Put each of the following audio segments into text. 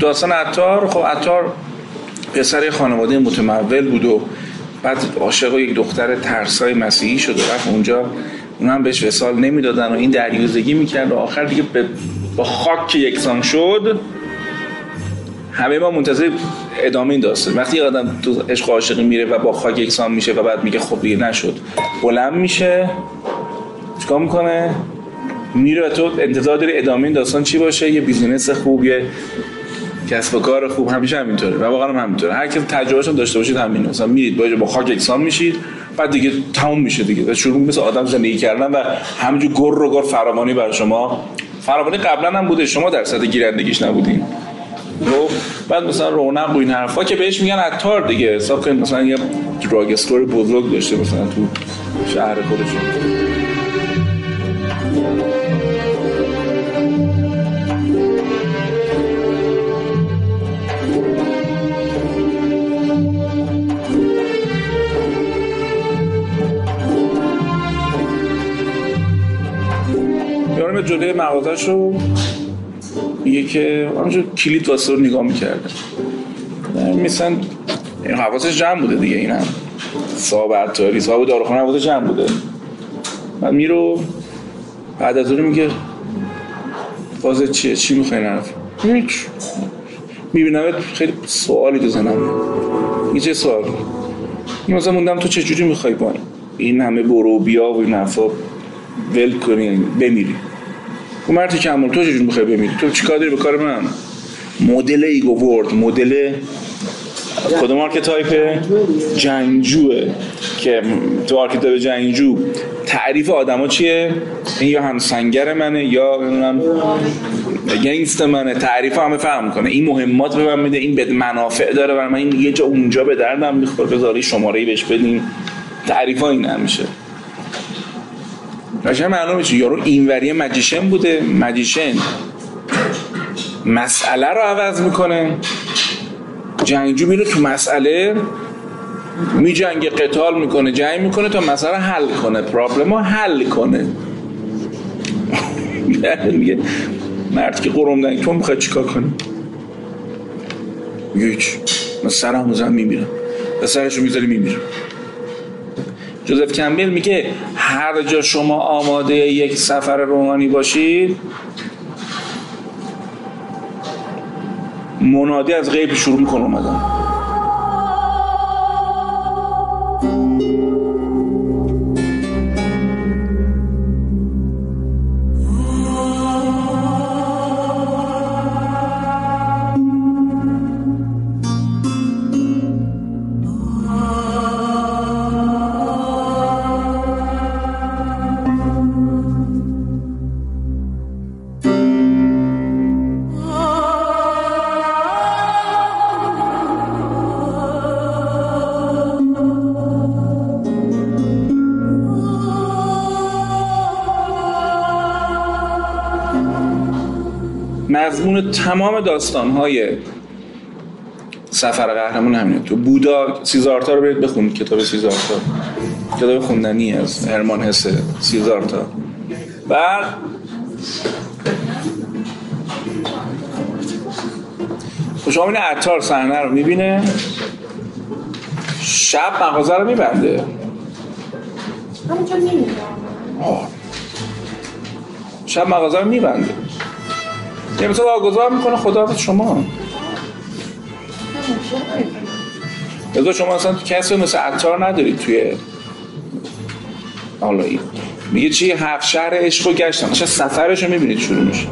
داستان عطار خب عطار پسر خانواده متمول بود و بعد عاشق یک دختر ترسای مسیحی شد و رفت اونجا. اون هم بهش وسال نمی‌دادن و این دریوزگی می‌کرد و آخر دیگه با خاک یکسان شد. همه ما منتظر ادامه این داستان. وقتی یه آدم تو عشق عاشقی میره و با خاک یکسان میشه و بعد میگه خب دیگه نشد بلند میشه. چیکار می‌کنه؟ میره و تو انتظار داری ادامه این داستان چی باشه؟ یه بیزینس خوب یه کسب و کار خوب همیشه همینطوره. و واقعا هم همینطوره. هر کی تجربهشون داشته باشید همین مثلا میرید با با خاک یکسان میشید بعد دیگه تموم میشه دیگه. و شروع مثل آدم زندگی کردن و همینجور گر رو گر فراوانی برای شما. فراوانی قبلا هم بوده شما در صد گیرندگیش نبودین. خب بعد مثلا رونق و این حرفا که بهش میگن عطار دیگه. حساب کنید مثلا یه دراگ استور بزرگ داشته مثلا تو شهر خودشون مغازش رو میگه که آنجا کلید واسه رو نگاه می‌کرده مثلا حواسش جمع بوده دیگه این هم. صاحب عطاری صاحب داروخانه حواسش جمع بوده. بعد میرو بعد از اون میگه بازه چیه؟ چی می‌خوای نرف می‌بینم خیلی سوالی تو زنم این چه سوالی این مثلا موندم تو چجوری می‌خوای با این همه برو بیا و این حرفا ول کنی بمیری. خب مرد کمال تو چجور می‌خوای بمیری؟ تو چیکار داری به کار من؟ مدل ego world مدل کدوم archetype جنگجوه که تو archetype جنگجو. تعریف آدما چیه؟ این یا همسنگر منه یا نمی‌دونم گنگستر منه. تعریف همه فهم کنه این مهمات به من میده این یه منافع داره و من. این یه جا اونجا به دردم می‌خوره. بذار یه شماره بهش بدیم. تعریف ها این همیشه قشنگ معلوم میشه یارو اینوری magician بوده. magician مسئله رو عوض می‌کنه. جنگجو میره تو مسئله می جنگ قتال می‌کنه جنگ می‌کنه تا مسئله حل کنه. پرابلم رو حل کنه. میگه مرد که قرم دنگ تو می‌خواد چیکار کنی؟ میگه هیچ. من سرم زن میمیرم. و سرشو می‌ذاری میمیرم. جوزف کمبل میگه هر جا شما آماده یک سفر روحانی باشید منادی از غیب شروع می‌کنه اومدن. مضمون تمام داستان های سفر قهرمان همینه. تو بودا سیزارتا رو برید بخونید کتاب سیزارتا. کتاب خوندنی از هرمان هسه سیزارتا. بعد خب شما این عطار صحنه رو می‌بینه شب مغازه رو میبنده. همونجا شب مغازه رو میبنده. یه مثلا واگذار می‌کنه خدا شما. بذار شما اصلا کسی مثل عطار ندارید توی حالا میگه چی؟ هفت شهر عشق رو گشتم چه سفرش رو می‌بینید شروع میشه.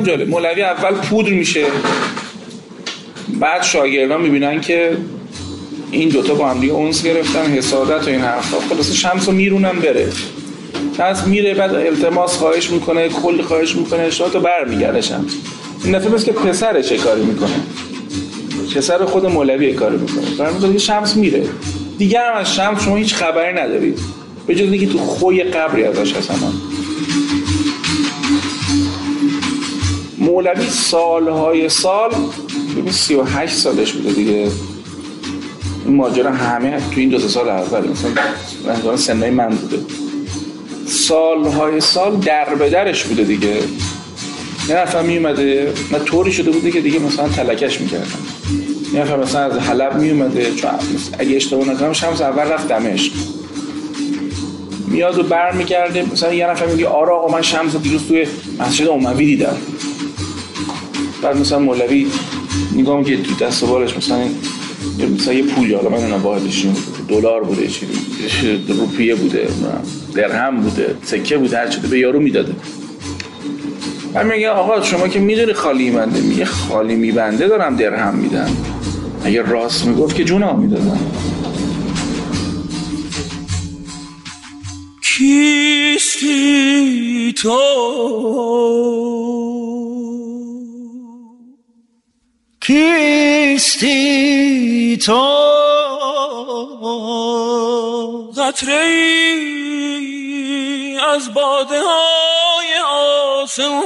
هم جالب. مولوی اول پودر میشه. بعد شاگردان می‌بینن که این دوتا با هم دیگه اونس گرفتن حسادت و این حرفا. خلاص شمس رو میرونن بره. شمس میره بعد التماس خواهش می‌کنه کلی خواهش می‌کنه اشتباه تو برمیگرده شمس. این دفعه که پسرش کاری می‌کنه. پسر خود مولوی کاری می‌کنه. برمیگرده شمس میره. دیگه هم از شمس شما هیچ خبری ندارید. به جز اینکه تو خوی قبری ازش هست مولوی سالهای سال ببین 38 سالش بوده دیگه. این ماجرا همه تو این دو سال اول مثلا سنای من بوده. سالهای سال در به درش بوده دیگه. یه نفر می اومده من طوری شده بوده که دیگه مثلا تلکش می‌کردن یه نفر مثلا از حلب می اومده چون اگه اشتباه نکنم شمس اول رفت دمشق. میاد و برمیگرده مثلا یه نفر میگه آره آقا من شمس دیروز توی مسجد اموی دیدم. بعد مثلا مولوی نگاه که تو دست بالش مثلا مثلا یه پولی حالا من نمی‌دونم واحدش دلار بوده چی روپیه بوده درهم بوده سکه بوده هر چیزی به یارو می‌داده. من میگه آقا شما که می‌دونی خالی منده میگه خالی میبنده دارم درهم میدم. اگه راست می‌گفت که جونا می‌دادم. کیستی تو؟ کیستی تو؟ قطره ای از باده های آسمان.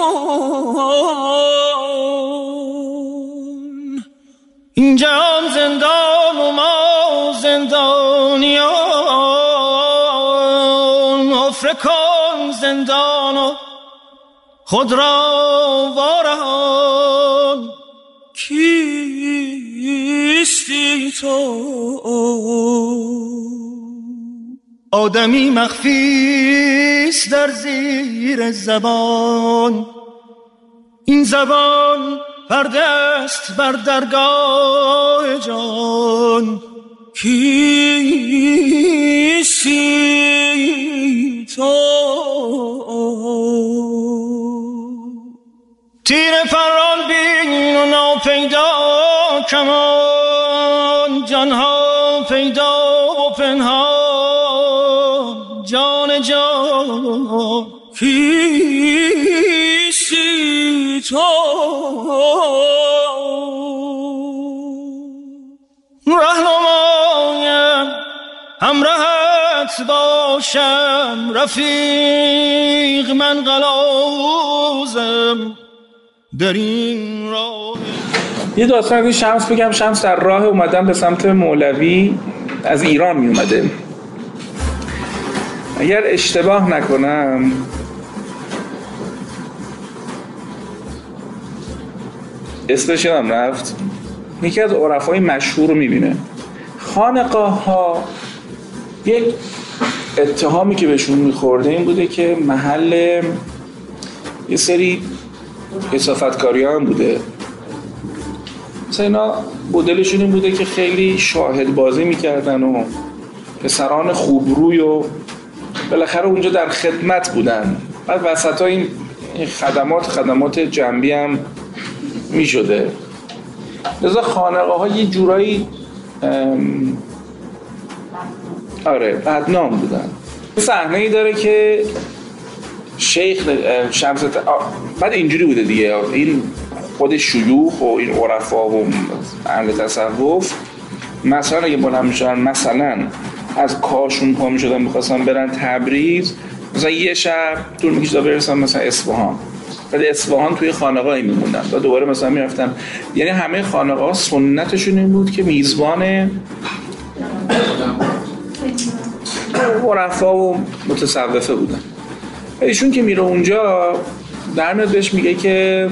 این جهان زندان و ما زندانیان. افرکان زندان و خود را وارهان. تو. آدمی مخفیست در زیر زبان. این زبان پرده است بر درگاه جان. کیستی تو؟ تیر فران بین و ناپیدا کمان. جانها پیدا و پنهان. جان جان کیستی تو. رهنمایم همراهت باشم. رفیق من قلوزم در این راه یه داستان از شمس بگم. شمس در راه اومدن به سمت مولوی از ایران می اومده اگر اشتباه نکنم. اسمش یادم رفت. یکی از عرفای مشهور رو می‌بینه. خانقاه ها یک اتهامی که بهشون میخورده این بوده که محل یه سری اصافتکاری هم بوده. مثلا اینا بودلشون این بوده که خیلی شاهد بازی می‌کردن و پسران خوبروی و بالاخره اونجا در خدمت بودن. بعد وسط ها این خدمات خدمات جنبی هم می شده لذا خانقه ها یه جورایی آره بدنام بودن. صحنه ای داره که شیخ شمس بعد اینجوری بوده دیگه. این خود شیوخ و این عرفا و اهل تصوف مثلا اگه بلند میشن مثلا از کاشون پا می‌شدن می‌خواستن برن تبریز مثلا یه شب طول می‌کشه تا برسن مثلا اصفهان. بعد اصفهان توی خانقاهی میموندن. و دوباره مثلا می‌رفتن. یعنی همه خانقاه سنتشون این بود که میزبان عرفا و متصوفه بودن. ایشون که میره اونجا در بهش میگه که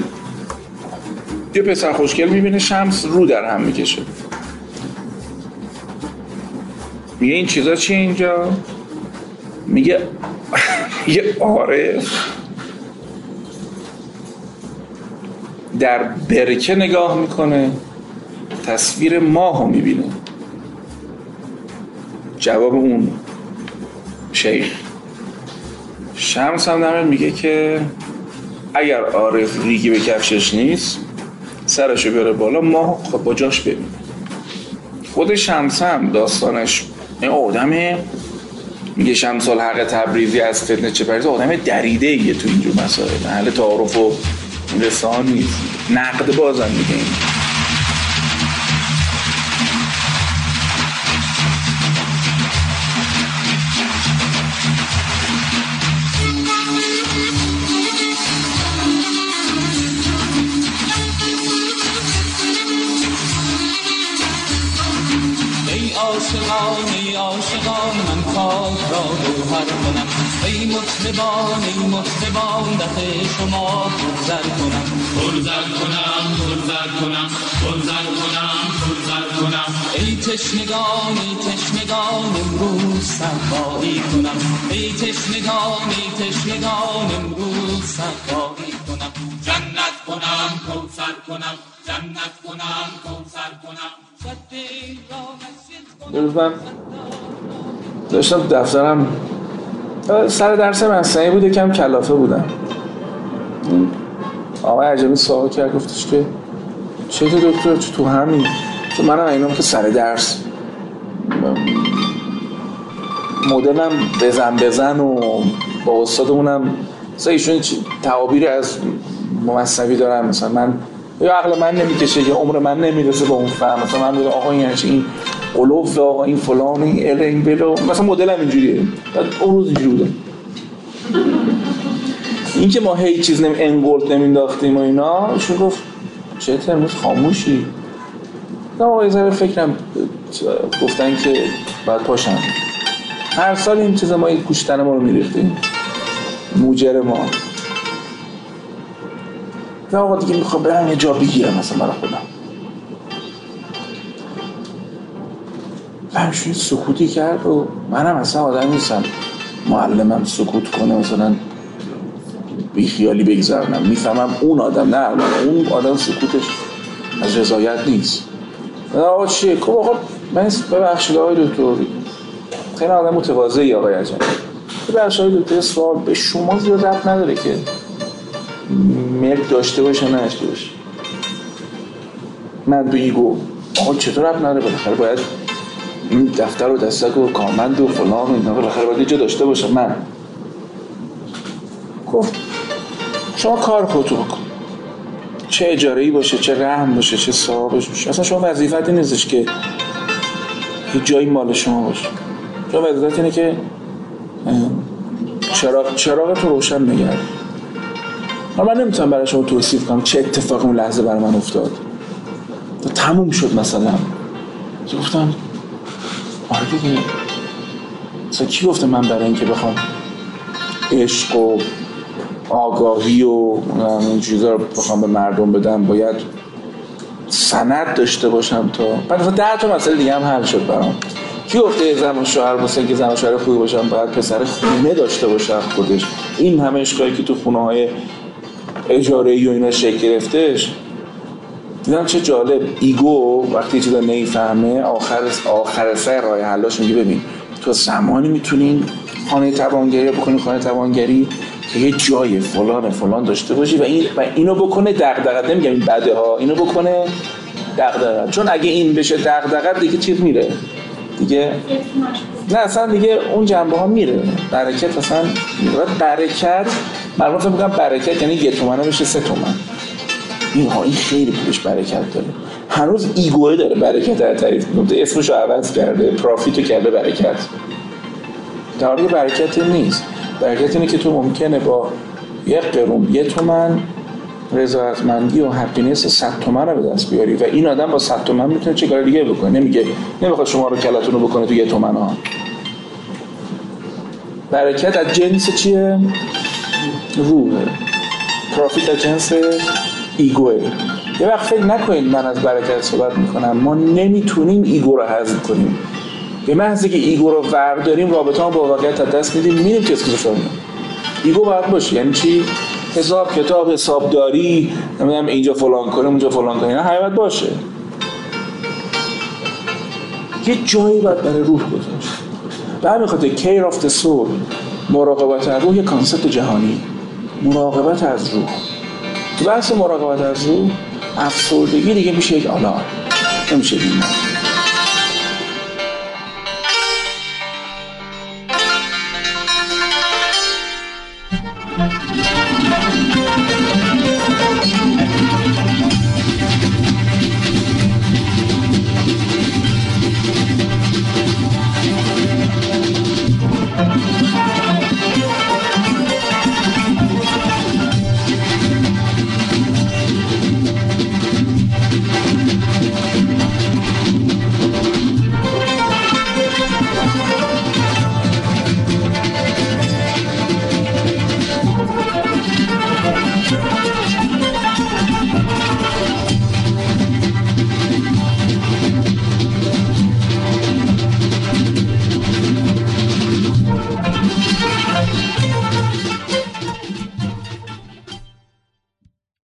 یه پسر خوشگل می‌بینه شمس رو در هم می‌کشه. میگه این چیزا چیه اینجا؟ میگه یه عارف در برکه نگاه می‌کنه تصویر ماه رو می‌بینه. جواب اون شیخ. شمس هم میگه که اگر عارف ریگی به کفشش نیست سرشو بیاره بالا ماه خب با جاش ببینه خود شمس هم داستانش این آدم میگه شمس الحق تبریزی از فتنه چه پریزی آدم دریده ایه تو اینجور مسائل. اهل تعارف و رسان نیست. نقد بازم میگه. این ای عاشقان من خاک را گوهر کنم. ای مطربان ای مطربان دف شما پرزر کنم. پرزر کنم پرزر کنم. پرزر کنم پرزر کنم. ای تشنگان ای تشنگان امروز صفایی کنم. ای تشنگان ای تشنگان امروز صفایی کنم. کنم کوثر کنم جنت کنم کوثر کنم من داشتم دفترم. سر درس مصنعی بود یکم کلافه بودم. آقای عجبی سوال کرد گفتش که چه دکتر؟ تو همین؟ چون منم اینام که سر درس. مدلم بزن بزن و با استادمونم مثلا ایشون تعابیری از مصنوی دارن. مثلا من یا عقل من نمی‌کشه یا عمر من نمی‌رسه به اون فهم. مثلا من بودم آقا این یعنی؟ این قلوب آقا این فلان این ال این بلو مثلا مدلم اینجوریه. بعد اون روز اینجوری بودم این که ما هیچ چیز نمی انگولت نمینداختیم و اینا ایشون گفت چه امروز خاموشی. نه آقا یه فکرم گفتن که باید پاشم. هر سال این چیز ما این گوشتن ما رو میریختیم. موجر ما. نه آقا دیگه می‌خوام برم یه جا بگیرم مثلا برای خودم. همچنین سکوتی کرد و منم اصلا آدم نیستم معلمم سکوت کنه مثلا بیخیالی بگذرنم. می‌فهمم اون آدم نه اون آدم سکوتش از رضایت نیست. آقا چیه؟ خب آقا من ببخشید آقای دکتر. خیلی آدم متواضعی آقای عجب. ببخشید آقای دکتر سوال به شما زیاد ربط نداره که. ملک داشته باشه نه داشته باشه. من تو ایگو آقا چطور ربط نداره بالاخره باید این دفتر و دستک و کارمند و فلان و اینا بالاخره باید یه جا داشته باشه. من. گفت شما کار خودتو بکن. چه اجاره ای باشه چه رحم باشه چه صاحبش باشه. اصلا شما وظیفت این نیستش که هیچ جایی مال شما باشه. شما وظیفت اینه که چراغ چراغ تو روشن نگرد من نمی‌تونم برای شما توصیف کنم چه اتفاقی اون لحظه برای من افتاد. تا تموم شد مثلا. گفتم؟ آره دیگه. مثلا کی گفته من برای اینکه بخوام عشق و آگاهی و این چیزا رو بخوام به مردم بدم؟ باید سند داشته باشم تا. بعد ده تا مسئله دیگه هم حل شد برام. کی گفته زن و شوهر واسه که زن و شوهر خوبی باشم باید پسر خونه داشته باشه خودش؟ این همه اشکایی که تو خونه های اجاره ای و اینا شکل گرفتش دیدم چه جالب. ایگو وقتی چیزا نمی‌فهمه آخر آخر سر راه حلاش میگه ببین تو زمانی می‌تونین خانه توانگری بکنی خانه توانگری که یه جای فلان فلان داشته باشی و این و اینو بکنه دغدغه. نمیگم این بده ها اینو بکنه دغدغه. چون اگه این بشه دغدغه دیگه چیز میره. دیگه نه اصلا دیگه اون جنبه ها میره. برکت اصلا برکت فکر میگم برکت یعنی یه تومنه بشه سه تومن. این ها این خیلی پولش برکت داره. هنوز ایگوه داره برکت در تعریف می‌کنه. اسمش رو عوض کرده پرافیتو کرده برکت. در حالی برکت نیست. برکت اینه که تو ممکنه با یک قرون یه تومن رضایتمندی و هپینس 100 تومن رو به دست بیاری و این آدم با 100 تومن می‌تونه چه کار دیگه بکنه؟ نمیگه نمی‌خواد شما رو کلتون رو بکنه تو یه تومن ها برکت از جنس چیه؟ روحه profit از جنس ego ه. یه وقت فکر نکنید من از برکت صحبت می‌کنم. ما نمی‌تونیم ego رو حذف کنیم. به محضی که ego رو ورداریم رابطه با واقعیت دست میدیم میریم که اسکیزوفرنی ego باید باشه. یعنی چی؟ حساب کتاب حسابداری نمی‌دونم اینجا فلان کنیم اونجا فلان کنیم. اینا باید باشه. یه جایی باید برای روح گذاشت. همین خاطر Care of Soul مراقبت از روح یه کانسپت جهانی. مراقبت از روح تو بحث مراقبت از روح افسردگی دیگه میشه یک آلار نمیشه بیمار.